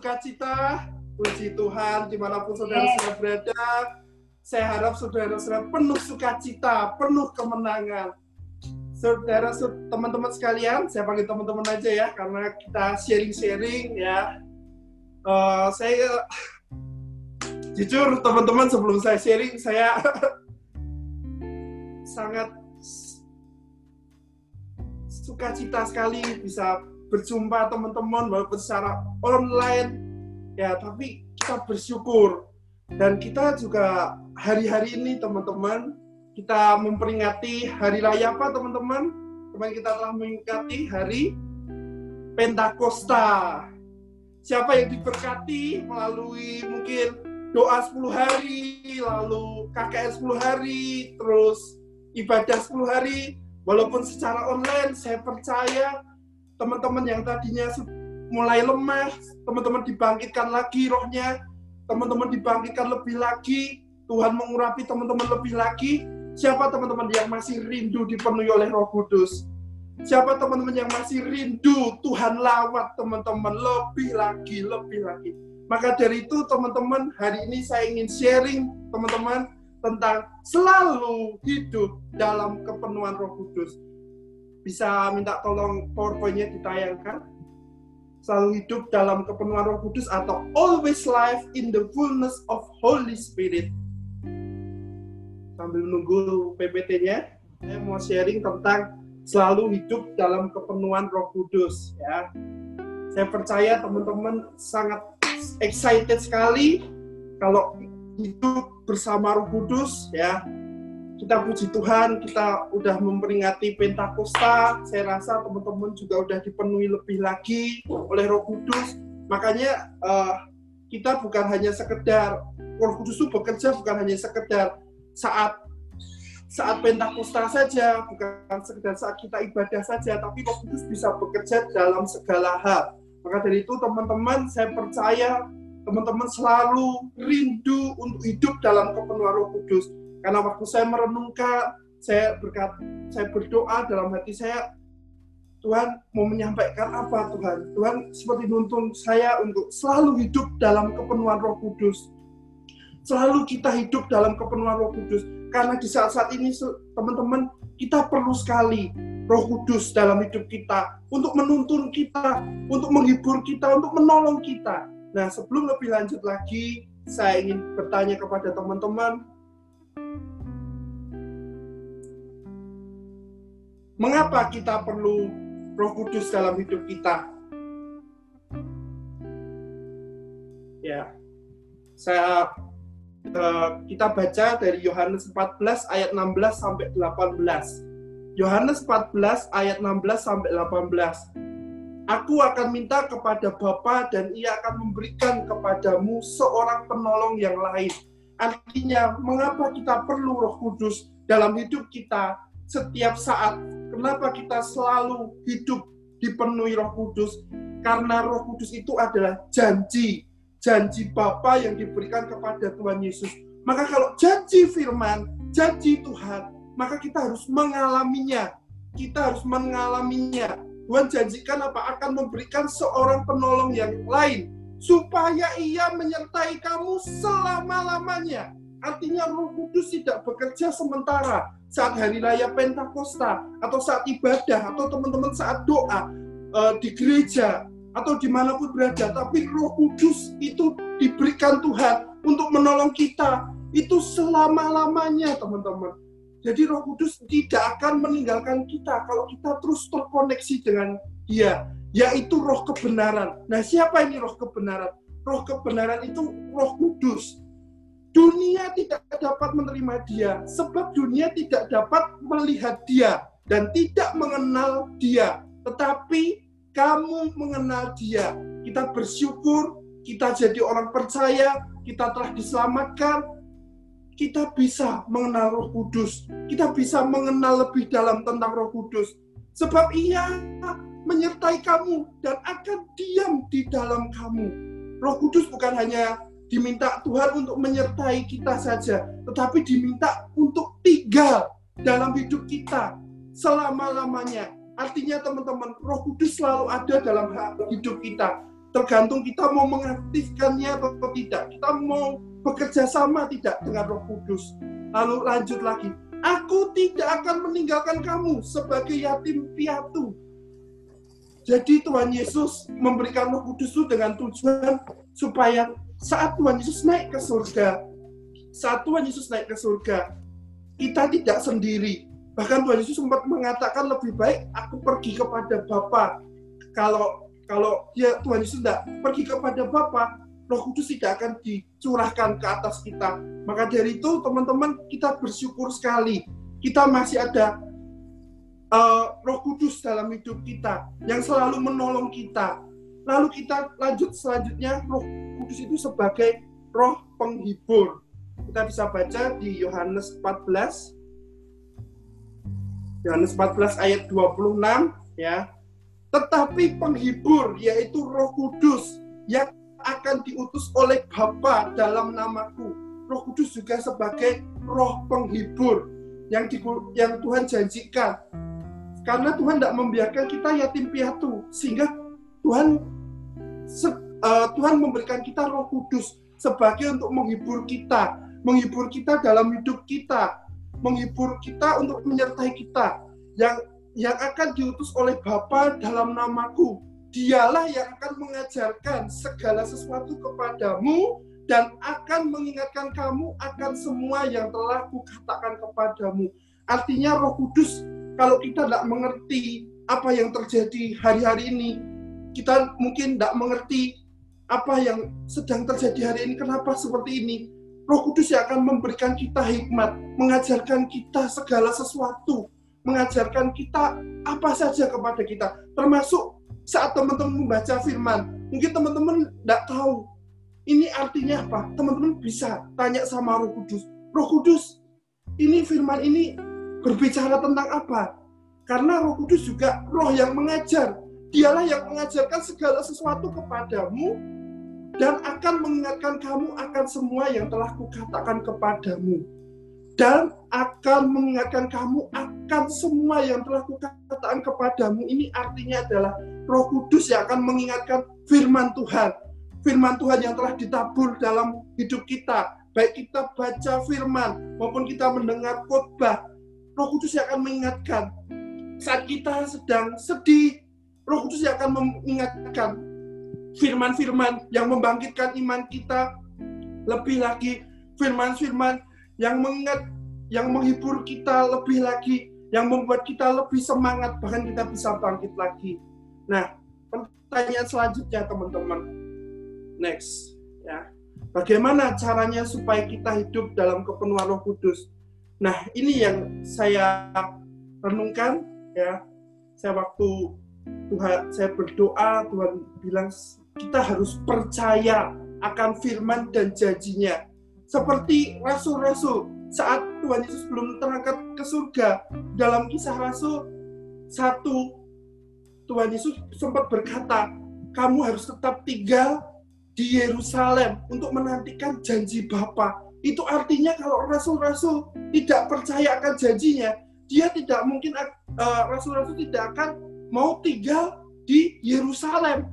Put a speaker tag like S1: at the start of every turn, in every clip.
S1: sukacita, puji Tuhan di mana pun saudara-saudara berada. Saya harap saudara-saudara penuh sukacita, penuh kemenangan. Saudara, teman-teman sekalian, saya panggil teman-teman aja ya, karena kita sharing-sharing ya. Uh, saya jujur teman-teman sebelum saya sharing, saya sangat sukacita sekali bisa berjumpa teman-teman walaupun secara online. Ya tapi kita bersyukur. Dan kita juga hari-hari ini teman-teman kita memperingati hari raya apa teman-teman? Kemarin kita telah memperingati hari Pentakosta. Siapa yang diberkati melalui mungkin doa 10 hari lalu KKR 10 hari terus ibadah 10 hari, walaupun secara online, saya percaya teman-teman yang tadinya mulai lemah, teman-teman dibangkitkan lagi rohnya, teman-teman dibangkitkan lebih lagi, Tuhan mengurapi teman-teman lebih lagi. Siapa teman-teman yang masih rindu dipenuhi oleh Roh Kudus? Siapa teman-teman yang masih rindu Tuhan lawat teman-teman lebih lagi, lebih lagi. Maka dari itu teman-teman, hari ini saya ingin sharing teman-teman tentang selalu hidup dalam kepenuhan Roh Kudus. Bisa minta tolong PowerPoint-nya ditayangkan. Selalu hidup dalam kepenuhan Roh Kudus atau always life in the fullness of Holy Spirit. Sambil menunggu PPT-nya, saya mau sharing tentang selalu hidup dalam kepenuhan Roh Kudus ya. Saya percaya teman-teman sangat excited sekali kalau hidup bersama Roh Kudus ya. Kita puji Tuhan, kita udah memperingati Pentakosta. Saya rasa teman-teman juga udah dipenuhi lebih lagi oleh Roh Kudus. Makanya uh, kita bukan hanya sekedar Roh Kudus itu bekerja bukan hanya sekedar saat saat Pentakosta saja, bukan sekedar saat kita ibadah saja, tapi Roh Kudus bisa bekerja dalam segala hal. Maka dari itu teman-teman, saya percaya teman-teman selalu rindu untuk hidup dalam kepenuhan Roh Kudus. Karena waktu saya merenungkan, saya berkat, saya berdoa dalam hati saya, Tuhan mau menyampaikan apa Tuhan? Tuhan seperti nuntun saya untuk selalu hidup dalam kepenuhan Roh Kudus. Selalu kita hidup dalam kepenuhan Roh Kudus. Karena di saat-saat ini teman-teman kita perlu sekali Roh Kudus dalam hidup kita untuk menuntun kita, untuk menghibur kita, untuk menolong kita Nah, sebelum lebih lanjut lagi, saya ingin bertanya kepada teman-teman, mengapa kita perlu Roh Kudus dalam hidup kita? Ya, saya uh, kita baca dari Yohanes 14 ayat 16 sampai 18. Yohanes 14 ayat 16 sampai 18. Aku akan minta kepada Bapa dan ia akan memberikan kepadamu seorang penolong yang lain. Artinya, mengapa kita perlu roh kudus dalam hidup kita setiap saat? Kenapa kita selalu hidup dipenuhi roh kudus? Karena roh kudus itu adalah janji. Janji Bapa yang diberikan kepada Tuhan Yesus. Maka kalau janji firman, janji Tuhan, maka kita harus mengalaminya. Kita harus mengalaminya Tuhan janjikan apa? Akan memberikan seorang penolong yang lain supaya ia menyertai kamu selama-lamanya. Artinya Roh Kudus tidak bekerja sementara saat hari raya Pentakosta atau saat ibadah atau teman-teman saat doa uh, di gereja atau di mana pun berada. Tapi Roh Kudus itu diberikan Tuhan untuk menolong kita itu selama-lamanya teman-teman. Jadi Roh Kudus tidak akan meninggalkan kita kalau kita terus terkoneksi dengan Dia, yaitu Roh kebenaran. Nah, siapa ini Roh kebenaran? Roh kebenaran itu Roh Kudus. Dunia tidak dapat menerima Dia sebab dunia tidak dapat melihat Dia dan tidak mengenal Dia. Tetapi kamu mengenal Dia. Kita bersyukur, kita jadi orang percaya, kita telah diselamatkan, kita bisa mengenal Roh Kudus. Kita bisa mengenal lebih dalam tentang Roh Kudus. Sebab ia menyertai kamu dan akan diam di dalam kamu. Roh Kudus bukan hanya diminta Tuhan untuk menyertai kita saja, tetapi diminta untuk tinggal dalam hidup kita selama-lamanya. Artinya teman-teman, Roh Kudus selalu ada dalam hidup kita. Tergantung kita mau mengaktifkannya atau tidak. Kita mau bekerja sama tidak dengan Roh Kudus. Lalu lanjut lagi. Aku tidak akan meninggalkan kamu sebagai yatim piatu. Jadi Tuhan Yesus memberikan Roh Kudus itu dengan tujuan supaya saat Tuhan Yesus naik ke surga, saat Tuhan Yesus naik ke surga, kita tidak sendiri. Bahkan Tuhan Yesus sempat mengatakan lebih baik aku pergi kepada Bapa. Kalau kalau ya Tuhan Yesus tidak pergi kepada Bapa, Roh Kudus tidak akan dicurahkan ke atas kita. Maka dari itu teman-teman kita bersyukur sekali. Kita masih ada uh, Roh Kudus dalam hidup kita yang selalu menolong kita. Lalu kita lanjut selanjutnya Roh Kudus itu sebagai roh penghibur. Kita bisa baca di Yohanes 14 Yohanes 14 ayat 26 ya. Tetapi penghibur yaitu Roh Kudus yang akan diutus oleh Bapa dalam namaku. Roh Kudus juga sebagai roh penghibur yang di, yang Tuhan janjikan karena Tuhan tidak membiarkan kita yatim piatu, sehingga Tuhan uh, Tuhan memberikan kita Roh Kudus sebagai untuk menghibur kita, menghibur kita dalam hidup kita, menghibur kita untuk menyertai kita yang yang akan diutus oleh Bapa dalam namaku. Dialah yang akan mengajarkan segala sesuatu kepadamu dan akan mengingatkan kamu akan semua yang telah kukatakan kepadamu. Artinya Roh Kudus kalau kita tidak mengerti apa yang terjadi hari-hari ini, kita mungkin tidak mengerti apa yang sedang terjadi hari ini, kenapa seperti ini. Roh Kudus yang akan memberikan kita hikmat, mengajarkan kita segala sesuatu, mengajarkan kita apa saja kepada kita, termasuk saat teman-teman membaca firman. Mungkin teman-teman tidak tahu ini artinya apa. Teman-teman bisa tanya sama Roh Kudus. Roh Kudus, ini firman ini berbicara tentang apa? Karena Roh Kudus juga roh yang mengajar. Dialah yang mengajarkan segala sesuatu kepadamu dan akan mengingatkan kamu akan semua yang telah kukatakan kepadamu. Dan akan mengingatkan kamu akan semua yang telah kukatakan kepadamu. Ini artinya adalah Roh Kudus yang akan mengingatkan firman Tuhan. Firman Tuhan yang telah ditabur dalam hidup kita. Baik kita baca firman maupun kita mendengar khotbah, Roh Kudus yang akan mengingatkan saat kita sedang sedih, Roh Kudus yang akan mengingatkan firman-firman yang membangkitkan iman kita lebih lagi firman-firman yang mengingat yang menghibur kita lebih lagi yang membuat kita lebih semangat bahkan kita bisa bangkit lagi. Nah, pertanyaan selanjutnya teman-teman. Next, ya. Bagaimana caranya supaya kita hidup dalam kepenuhan Roh Kudus? Nah, ini yang saya renungkan ya. Saya waktu Tuhan saya berdoa, Tuhan bilang kita harus percaya akan firman dan janjinya. Seperti rasul-rasul saat Tuhan Yesus belum terangkat ke surga dalam kisah rasul satu Tuhan Yesus sempat berkata kamu harus tetap tinggal di Yerusalem untuk menantikan janji Bapa itu artinya kalau rasul-rasul tidak percaya akan janjinya, dia tidak mungkin uh, rasul-rasul tidak akan mau tinggal di Yerusalem.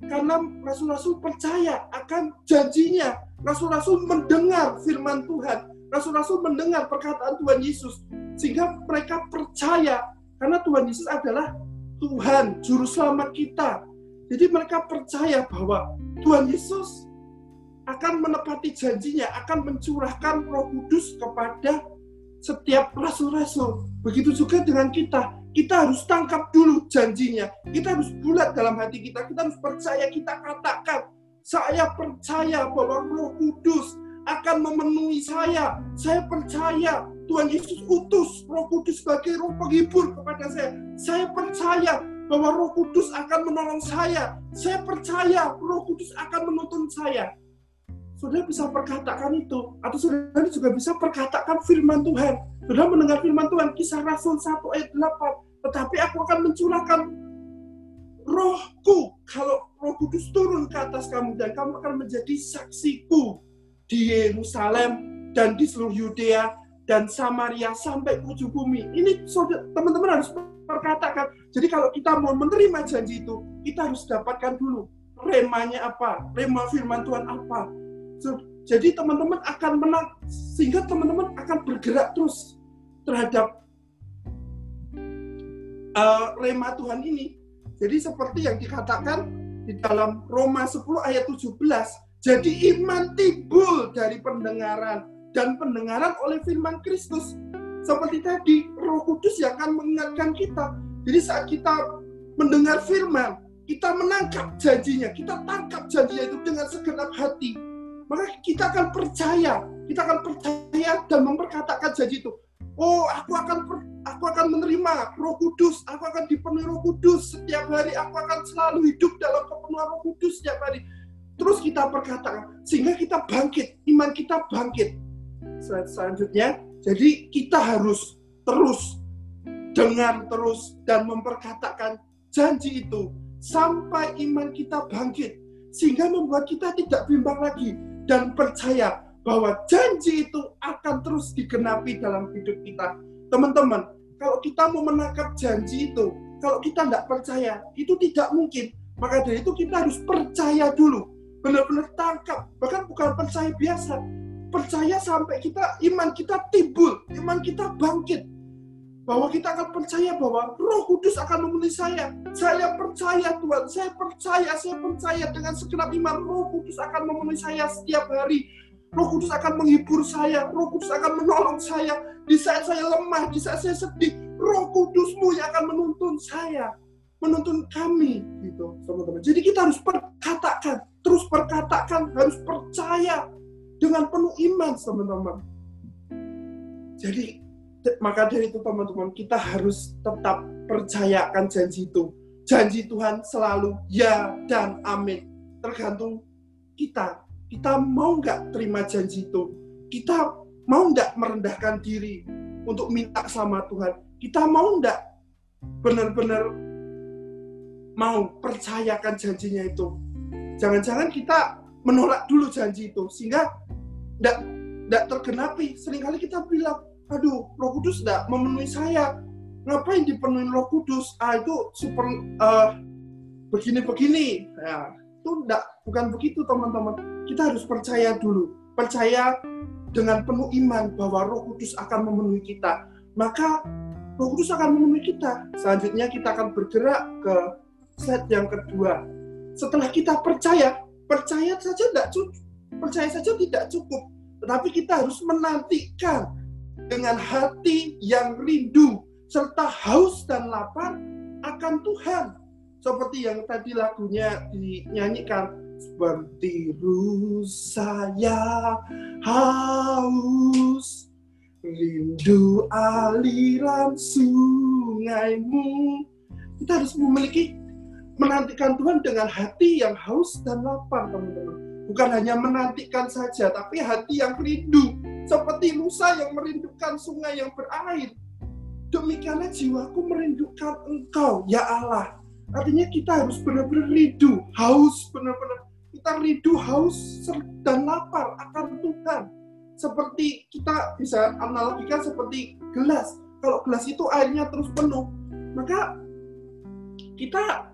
S1: Karena rasul-rasul percaya akan janjinya. Rasul-rasul mendengar firman Tuhan. Rasul-rasul mendengar perkataan Tuhan Yesus. Sehingga mereka percaya karena Tuhan Yesus adalah Tuhan, juru selamat kita. Jadi mereka percaya bahwa Tuhan Yesus akan menepati janjinya, akan mencurahkan roh kudus kepada setiap rasul-rasul. Begitu juga dengan kita. Kita harus tangkap dulu janjinya. Kita harus bulat dalam hati kita. Kita harus percaya, kita katakan. Saya percaya bahwa roh kudus akan memenuhi saya. Saya percaya Tuhan Yesus utus roh kudus sebagai roh penghibur kepada saya. Saya percaya bahwa roh kudus akan menolong saya. Saya percaya roh kudus akan menuntun saya saudara bisa perkatakan itu atau saudara juga bisa perkatakan firman Tuhan saudara mendengar firman Tuhan kisah Rasul 1 ayat 8 tetapi aku akan mencurahkan rohku kalau roh kudus turun ke atas kamu dan kamu akan menjadi saksiku di Yerusalem dan di seluruh Yudea dan Samaria sampai ujung bumi. Ini teman-teman harus perkatakan. Jadi kalau kita mau menerima janji itu, kita harus dapatkan dulu remanya apa, rema firman Tuhan apa. Jadi teman-teman akan menang, sehingga teman-teman akan bergerak terus terhadap uh, rema Tuhan ini. Jadi seperti yang dikatakan di dalam Roma 10 ayat 17, jadi iman timbul dari pendengaran dan pendengaran oleh firman Kristus. Seperti tadi, Roh Kudus yang akan mengingatkan kita. Jadi saat kita mendengar firman, kita menangkap janjinya, kita tangkap janjinya itu dengan segenap hati. Maka kita akan percaya, kita akan percaya dan memperkatakan janji itu. Oh, aku akan aku akan menerima Roh Kudus, aku akan dipenuhi Roh Kudus setiap hari, aku akan selalu hidup dalam kepenuhan Roh Kudus setiap hari. Terus kita perkatakan, sehingga kita bangkit, iman kita bangkit selanjutnya. Jadi kita harus terus dengar terus dan memperkatakan janji itu sampai iman kita bangkit sehingga membuat kita tidak bimbang lagi dan percaya bahwa janji itu akan terus digenapi dalam hidup kita. Teman-teman, kalau kita mau menangkap janji itu, kalau kita tidak percaya, itu tidak mungkin. Maka dari itu kita harus percaya dulu. Benar-benar tangkap. Bahkan bukan percaya biasa, percaya sampai kita iman kita timbul, iman kita bangkit. Bahwa kita akan percaya bahwa Roh Kudus akan memenuhi saya. Saya percaya Tuhan, saya percaya, saya percaya dengan segenap iman Roh Kudus akan memenuhi saya setiap hari. Roh Kudus akan menghibur saya, Roh Kudus akan menolong saya di saat saya lemah, di saat saya sedih. Roh Kudusmu yang akan menuntun saya, menuntun kami, gitu, teman-teman. Jadi kita harus perkatakan, terus perkatakan, harus percaya dengan penuh iman teman-teman. Jadi maka dari itu teman-teman kita harus tetap percayakan janji itu. Janji Tuhan selalu ya dan amin. Tergantung kita. Kita mau nggak terima janji itu? Kita mau nggak merendahkan diri untuk minta sama Tuhan? Kita mau nggak benar-benar mau percayakan janjinya itu? Jangan-jangan kita menolak dulu janji itu sehingga tidak tergenapi. Seringkali kita bilang, aduh, Roh Kudus tidak memenuhi saya. Ngapain dipenuhi Roh Kudus? Ah itu super uh, begini-begini. Ya, itu tidak bukan begitu teman-teman. Kita harus percaya dulu, percaya dengan penuh iman bahwa Roh Kudus akan memenuhi kita. Maka Roh Kudus akan memenuhi kita. Selanjutnya kita akan bergerak ke slide yang kedua. Setelah kita percaya, percaya saja tidak cukup percaya saja tidak cukup, tetapi kita harus menantikan dengan hati yang rindu serta haus dan lapar akan Tuhan. Seperti yang tadi lagunya dinyanyikan, seperti saya haus rindu aliran sungaimu. Kita harus memiliki menantikan Tuhan dengan hati yang haus dan lapar, teman-teman Bukan hanya menantikan saja, tapi hati yang rindu. Seperti Musa yang merindukan sungai yang berair. Demikianlah jiwaku merindukan engkau, ya Allah. Artinya kita harus benar-benar rindu, haus benar-benar. Kita rindu, haus, dan lapar akan Tuhan. Seperti kita bisa analogikan seperti gelas. Kalau gelas itu airnya terus penuh, maka kita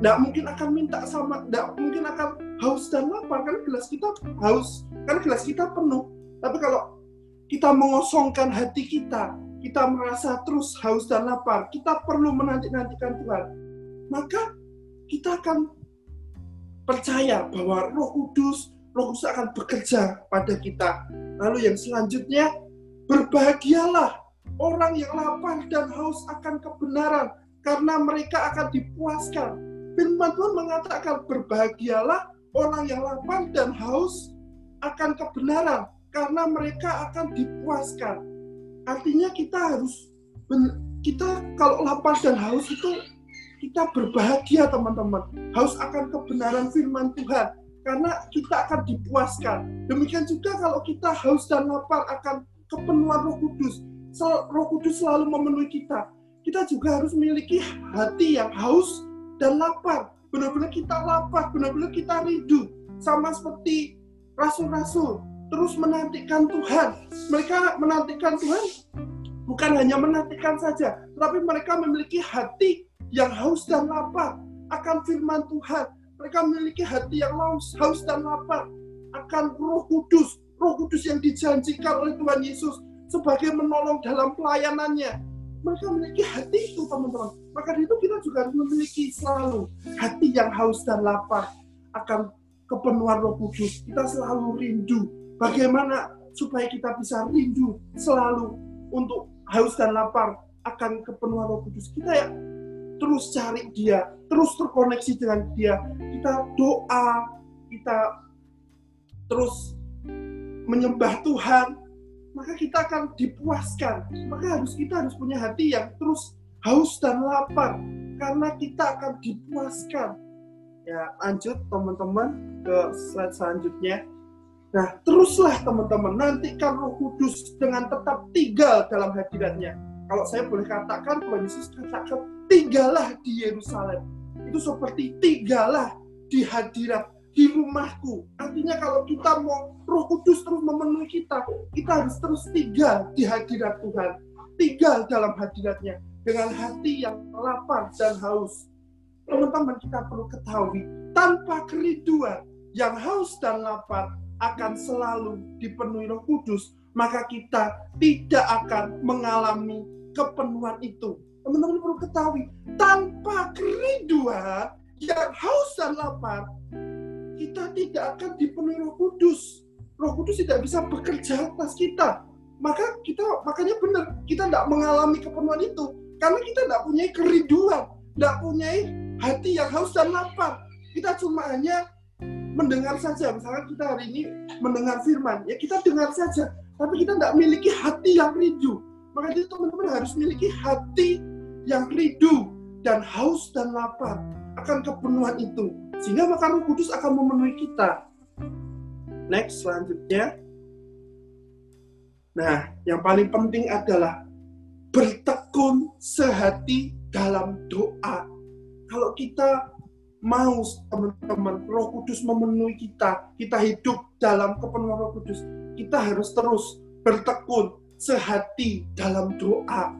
S1: tidak mungkin akan minta sama, tidak mungkin akan haus dan lapar kan gelas kita haus, kan gelas kita penuh. Tapi kalau kita mengosongkan hati kita, kita merasa terus haus dan lapar, kita perlu menanti-nantikan Tuhan. Maka kita akan percaya bahwa Roh Kudus, Roh Kudus akan bekerja pada kita. Lalu yang selanjutnya, berbahagialah orang yang lapar dan haus akan kebenaran, karena mereka akan dipuaskan Firman Tuhan mengatakan berbahagialah orang yang lapar dan haus akan kebenaran karena mereka akan dipuaskan. Artinya kita harus kita kalau lapar dan haus itu kita berbahagia teman-teman. Haus akan kebenaran firman Tuhan karena kita akan dipuaskan. Demikian juga kalau kita haus dan lapar akan kepenuhan Roh Kudus. Roh Kudus selalu memenuhi kita. Kita juga harus memiliki hati yang haus dan lapar. Benar-benar kita lapar, benar-benar kita rindu. Sama seperti rasul-rasul. Terus menantikan Tuhan. Mereka menantikan Tuhan bukan hanya menantikan saja, tetapi mereka memiliki hati yang haus dan lapar akan firman Tuhan. Mereka memiliki hati yang haus, haus dan lapar akan Roh Kudus, Roh Kudus yang dijanjikan oleh Tuhan Yesus sebagai menolong dalam pelayanannya. Mereka memiliki hati itu, teman-teman. Maka itu kita juga memiliki selalu hati yang haus dan lapar akan kepenuhan Roh Kudus. Kita selalu rindu. Bagaimana supaya kita bisa rindu selalu untuk haus dan lapar akan kepenuhan Roh Kudus. Kita ya terus cari dia, terus terkoneksi dengan dia. Kita doa, kita terus menyembah Tuhan, maka kita akan dipuaskan. Maka harus kita harus punya hati yang terus haus dan lapar karena kita akan dipuaskan. Ya, lanjut teman-teman ke slide selanjutnya. Nah, teruslah teman-teman, nantikan roh kudus dengan tetap tinggal dalam hadiratnya. Kalau saya boleh katakan, Tuhan Yesus katakan, tinggallah di Yerusalem. Itu seperti tinggallah di hadirat, di rumahku. Artinya kalau kita mau roh kudus terus memenuhi kita, kita harus terus tinggal di hadirat Tuhan. Tinggal dalam hadiratnya dengan hati yang lapar dan haus. Teman-teman kita perlu ketahui, tanpa kerinduan yang haus dan lapar, akan selalu dipenuhi Roh Kudus, maka kita tidak akan mengalami kepenuhan itu. Teman-teman perlu ketahui, tanpa kerinduan yang haus dan lapar, kita tidak akan dipenuhi Roh Kudus. Roh Kudus tidak bisa bekerja atas kita. Maka kita makanya benar kita tidak mengalami kepenuhan itu karena kita tidak punya kerinduan, tidak punya hati yang haus dan lapar. Kita cuma hanya mendengar saja. Misalkan kita hari ini mendengar firman, ya kita dengar saja. Tapi kita tidak memiliki hati yang rindu. Maka itu teman-teman harus memiliki hati yang rindu dan haus dan lapar akan kepenuhan itu. Sehingga maka Roh Kudus akan memenuhi kita. Next, selanjutnya. Nah, yang paling penting adalah bertekun sehati dalam doa. Kalau kita mau teman-teman Roh Kudus memenuhi kita, kita hidup dalam kepenuhan Roh Kudus, kita harus terus bertekun sehati dalam doa.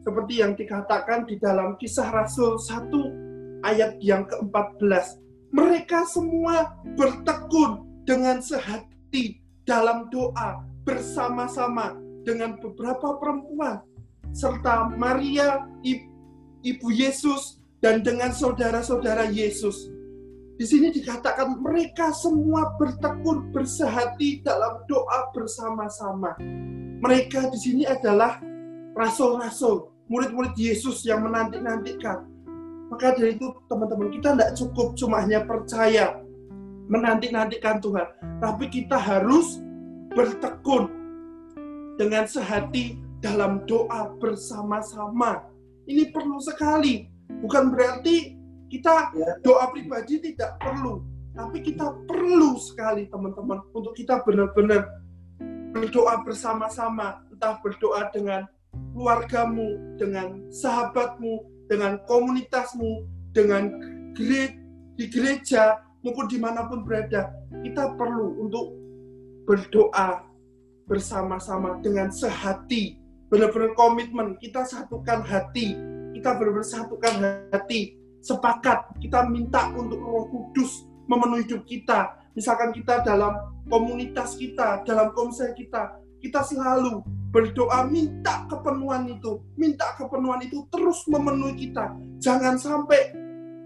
S1: Seperti yang dikatakan di dalam kisah Rasul 1 ayat yang ke-14. Mereka semua bertekun dengan sehati dalam doa bersama-sama dengan beberapa perempuan serta Maria ibu Yesus dan dengan saudara-saudara Yesus. Di sini dikatakan mereka semua bertekun bersehati dalam doa bersama-sama. Mereka di sini adalah rasul-rasul, murid-murid Yesus yang menanti-nantikan. Maka dari itu teman-teman kita tidak cukup cuma hanya percaya menanti-nantikan Tuhan, tapi kita harus bertekun dengan sehati dalam doa bersama-sama. Ini perlu sekali Bukan berarti kita ya. doa pribadi tidak perlu, tapi kita perlu sekali teman-teman untuk kita benar-benar berdoa bersama-sama, entah berdoa dengan keluargamu, dengan sahabatmu, dengan komunitasmu, dengan gereja, di gereja maupun di mana pun berada, kita perlu untuk berdoa bersama-sama dengan sehati, benar-benar komitmen, kita satukan hati, kita bersatukan hati, sepakat, kita minta untuk Roh Kudus memenuhi hidup kita. Misalkan kita dalam komunitas kita, dalam komsel kita, kita selalu berdoa minta kepenuhan itu, minta kepenuhan itu terus memenuhi kita. Jangan sampai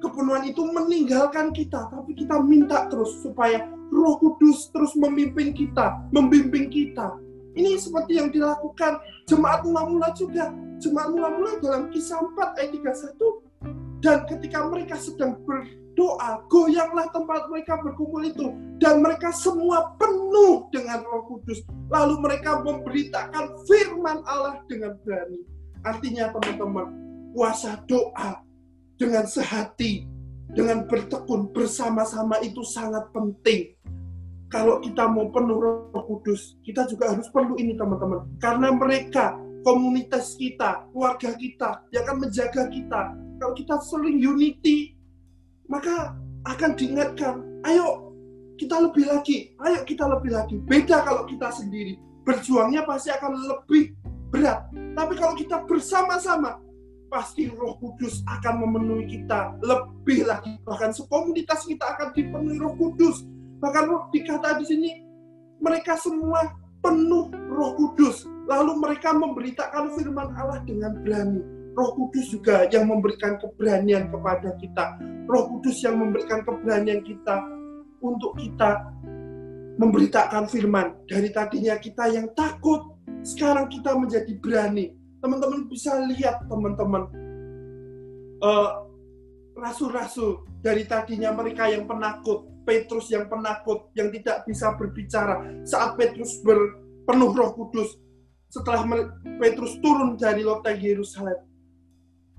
S1: kepenuhan itu meninggalkan kita, tapi kita minta terus supaya Roh Kudus terus memimpin kita, membimbing kita. Ini seperti yang dilakukan jemaat mula-mula juga jemaat mula-mula dalam kisah 4 ayat 31 dan ketika mereka sedang berdoa goyanglah tempat mereka berkumpul itu dan mereka semua penuh dengan roh kudus. Lalu mereka memberitakan firman Allah dengan berani. Artinya teman-teman puasa doa dengan sehati dengan bertekun bersama-sama itu sangat penting. Kalau kita mau penuh roh kudus kita juga harus perlu ini teman-teman. Karena mereka komunitas kita, keluarga kita, yang akan menjaga kita. Kalau kita sering unity, maka akan diingatkan, ayo kita lebih lagi, ayo kita lebih lagi. Beda kalau kita sendiri, berjuangnya pasti akan lebih berat. Tapi kalau kita bersama-sama, pasti Roh Kudus akan memenuhi kita lebih lagi. Bahkan sekomunitas kita akan dipenuhi Roh Kudus. Bahkan dikata di sini, mereka semua penuh Roh Kudus. Lalu mereka memberitakan firman Allah dengan berani. Roh Kudus juga yang memberikan keberanian kepada kita. Roh Kudus yang memberikan keberanian kita untuk kita memberitakan firman. Dari tadinya kita yang takut, sekarang kita menjadi berani teman-teman bisa lihat teman-teman uh, rasul-rasul dari tadinya mereka yang penakut, Petrus yang penakut, yang tidak bisa berbicara saat Petrus berpenuh Roh Kudus. Setelah Petrus turun dari loteng Yerusalem,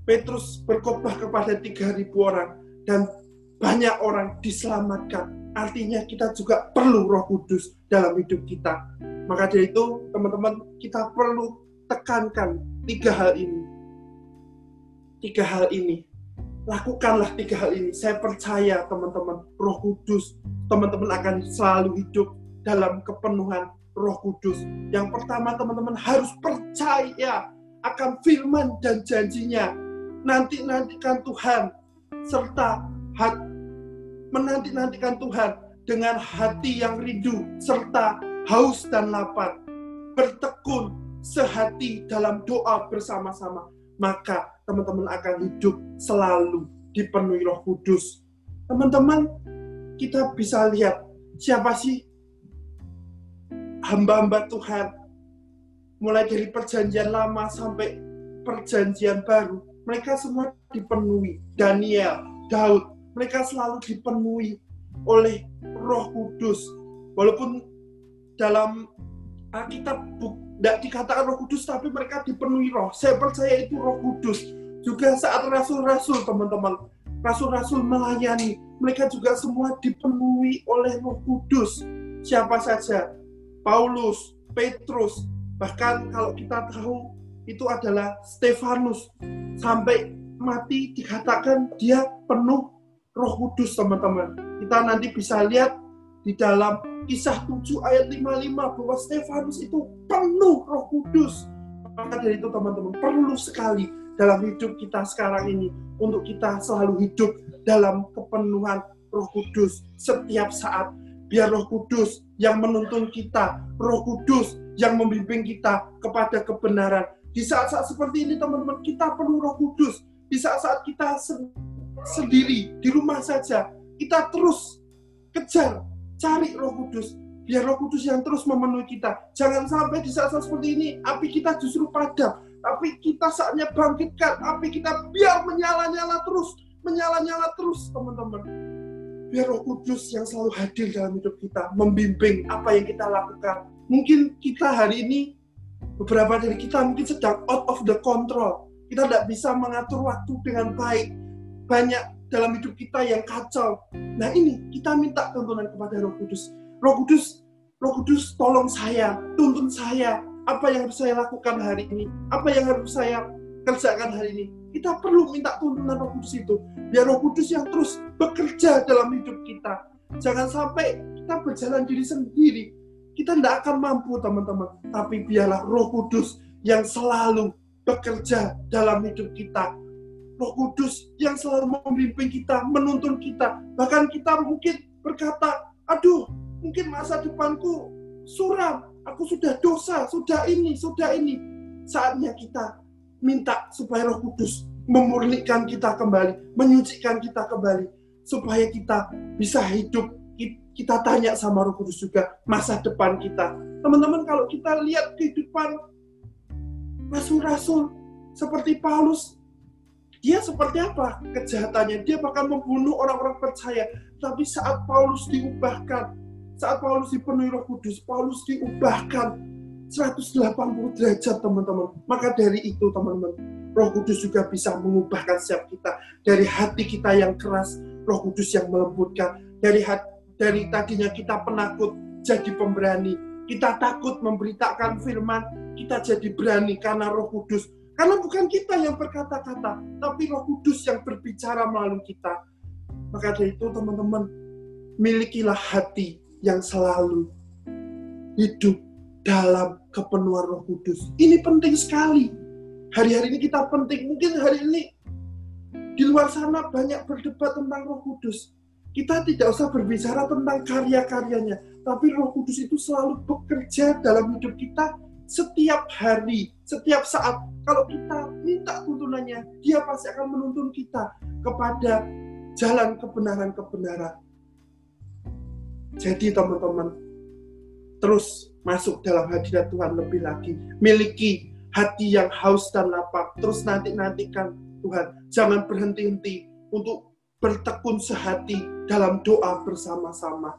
S1: Petrus berkhotbah kepada 3.000 orang dan banyak orang diselamatkan. Artinya kita juga perlu Roh Kudus dalam hidup kita. Maka dari itu, teman-teman, kita perlu tekankan tiga hal ini. Tiga hal ini. Lakukanlah tiga hal ini. Saya percaya teman-teman, roh kudus, teman-teman akan selalu hidup dalam kepenuhan roh kudus. Yang pertama teman-teman harus percaya akan firman dan janjinya. Nanti-nantikan Tuhan serta hat, menanti-nantikan Tuhan dengan hati yang rindu serta haus dan lapar. Bertekun sehati dalam doa bersama-sama, maka teman-teman akan hidup selalu dipenuhi Roh Kudus. Teman-teman, kita bisa lihat siapa sih hamba-hamba Tuhan mulai dari perjanjian lama sampai perjanjian baru. Mereka semua dipenuhi. Daniel, Daud, mereka selalu dipenuhi oleh Roh Kudus. Walaupun dalam Alkitab tidak dikatakan roh kudus, tapi mereka dipenuhi roh. Saya percaya itu roh kudus. Juga saat rasul-rasul, teman-teman. Rasul-rasul melayani. Mereka juga semua dipenuhi oleh roh kudus. Siapa saja. Paulus, Petrus, bahkan kalau kita tahu itu adalah Stefanus. Sampai mati dikatakan dia penuh roh kudus, teman-teman. Kita nanti bisa lihat di dalam kisah 7 ayat 55 bahwa Stefanus itu penuh roh kudus. Maka dari itu teman-teman perlu sekali dalam hidup kita sekarang ini untuk kita selalu hidup dalam kepenuhan roh kudus setiap saat. Biar roh kudus yang menuntun kita, roh kudus yang membimbing kita kepada kebenaran. Di saat-saat seperti ini teman-teman kita perlu roh kudus. Di saat-saat kita sendiri di rumah saja, kita terus kejar Cari roh kudus. Biar roh kudus yang terus memenuhi kita. Jangan sampai di saat-saat seperti ini, api kita justru padam. Tapi kita saatnya bangkitkan. Api kita biar menyala-nyala terus. Menyala-nyala terus, teman-teman. Biar roh kudus yang selalu hadir dalam hidup kita. Membimbing apa yang kita lakukan. Mungkin kita hari ini, beberapa dari kita mungkin sedang out of the control. Kita tidak bisa mengatur waktu dengan baik. Banyak dalam hidup kita yang kacau. Nah ini kita minta tuntunan kepada Roh Kudus. Roh Kudus, Roh Kudus tolong saya, tuntun saya. Apa yang harus saya lakukan hari ini? Apa yang harus saya kerjakan hari ini? Kita perlu minta tuntunan Roh Kudus itu. Biar Roh Kudus yang terus bekerja dalam hidup kita. Jangan sampai kita berjalan diri sendiri. Kita tidak akan mampu teman-teman. Tapi biarlah Roh Kudus yang selalu bekerja dalam hidup kita Roh Kudus yang selalu membimbing kita, menuntun kita. Bahkan kita mungkin berkata, aduh, mungkin masa depanku suram, aku sudah dosa, sudah ini, sudah ini. Saatnya kita minta supaya Roh Kudus memurnikan kita kembali, menyucikan kita kembali, supaya kita bisa hidup. Kita tanya sama Roh Kudus juga masa depan kita. Teman-teman, kalau kita lihat kehidupan rasul-rasul seperti Paulus, dia seperti apa kejahatannya? Dia bahkan membunuh orang-orang percaya. Tapi saat Paulus diubahkan, saat Paulus dipenuhi roh kudus, Paulus diubahkan 180 derajat teman-teman. Maka dari itu teman-teman, roh kudus juga bisa mengubahkan setiap kita. Dari hati kita yang keras, roh kudus yang melembutkan. Dari hati, dari tadinya kita penakut, jadi pemberani. Kita takut memberitakan firman, kita jadi berani karena roh kudus karena bukan kita yang berkata-kata, tapi Roh Kudus yang berbicara melalui kita. Maka dari itu teman-teman, milikilah hati yang selalu hidup dalam kepenuhan Roh Kudus. Ini penting sekali. Hari-hari ini kita penting. Mungkin hari ini di luar sana banyak berdebat tentang Roh Kudus. Kita tidak usah berbicara tentang karya-karyanya, tapi Roh Kudus itu selalu bekerja dalam hidup kita setiap hari, setiap saat. Kalau kita minta tuntunannya, Dia pasti akan menuntun kita kepada jalan kebenaran-kebenaran. Jadi teman-teman, terus masuk dalam hadirat Tuhan lebih lagi. Miliki hati yang haus dan lapar. Terus nanti-nantikan Tuhan. Jangan berhenti-henti untuk bertekun sehati dalam doa bersama-sama.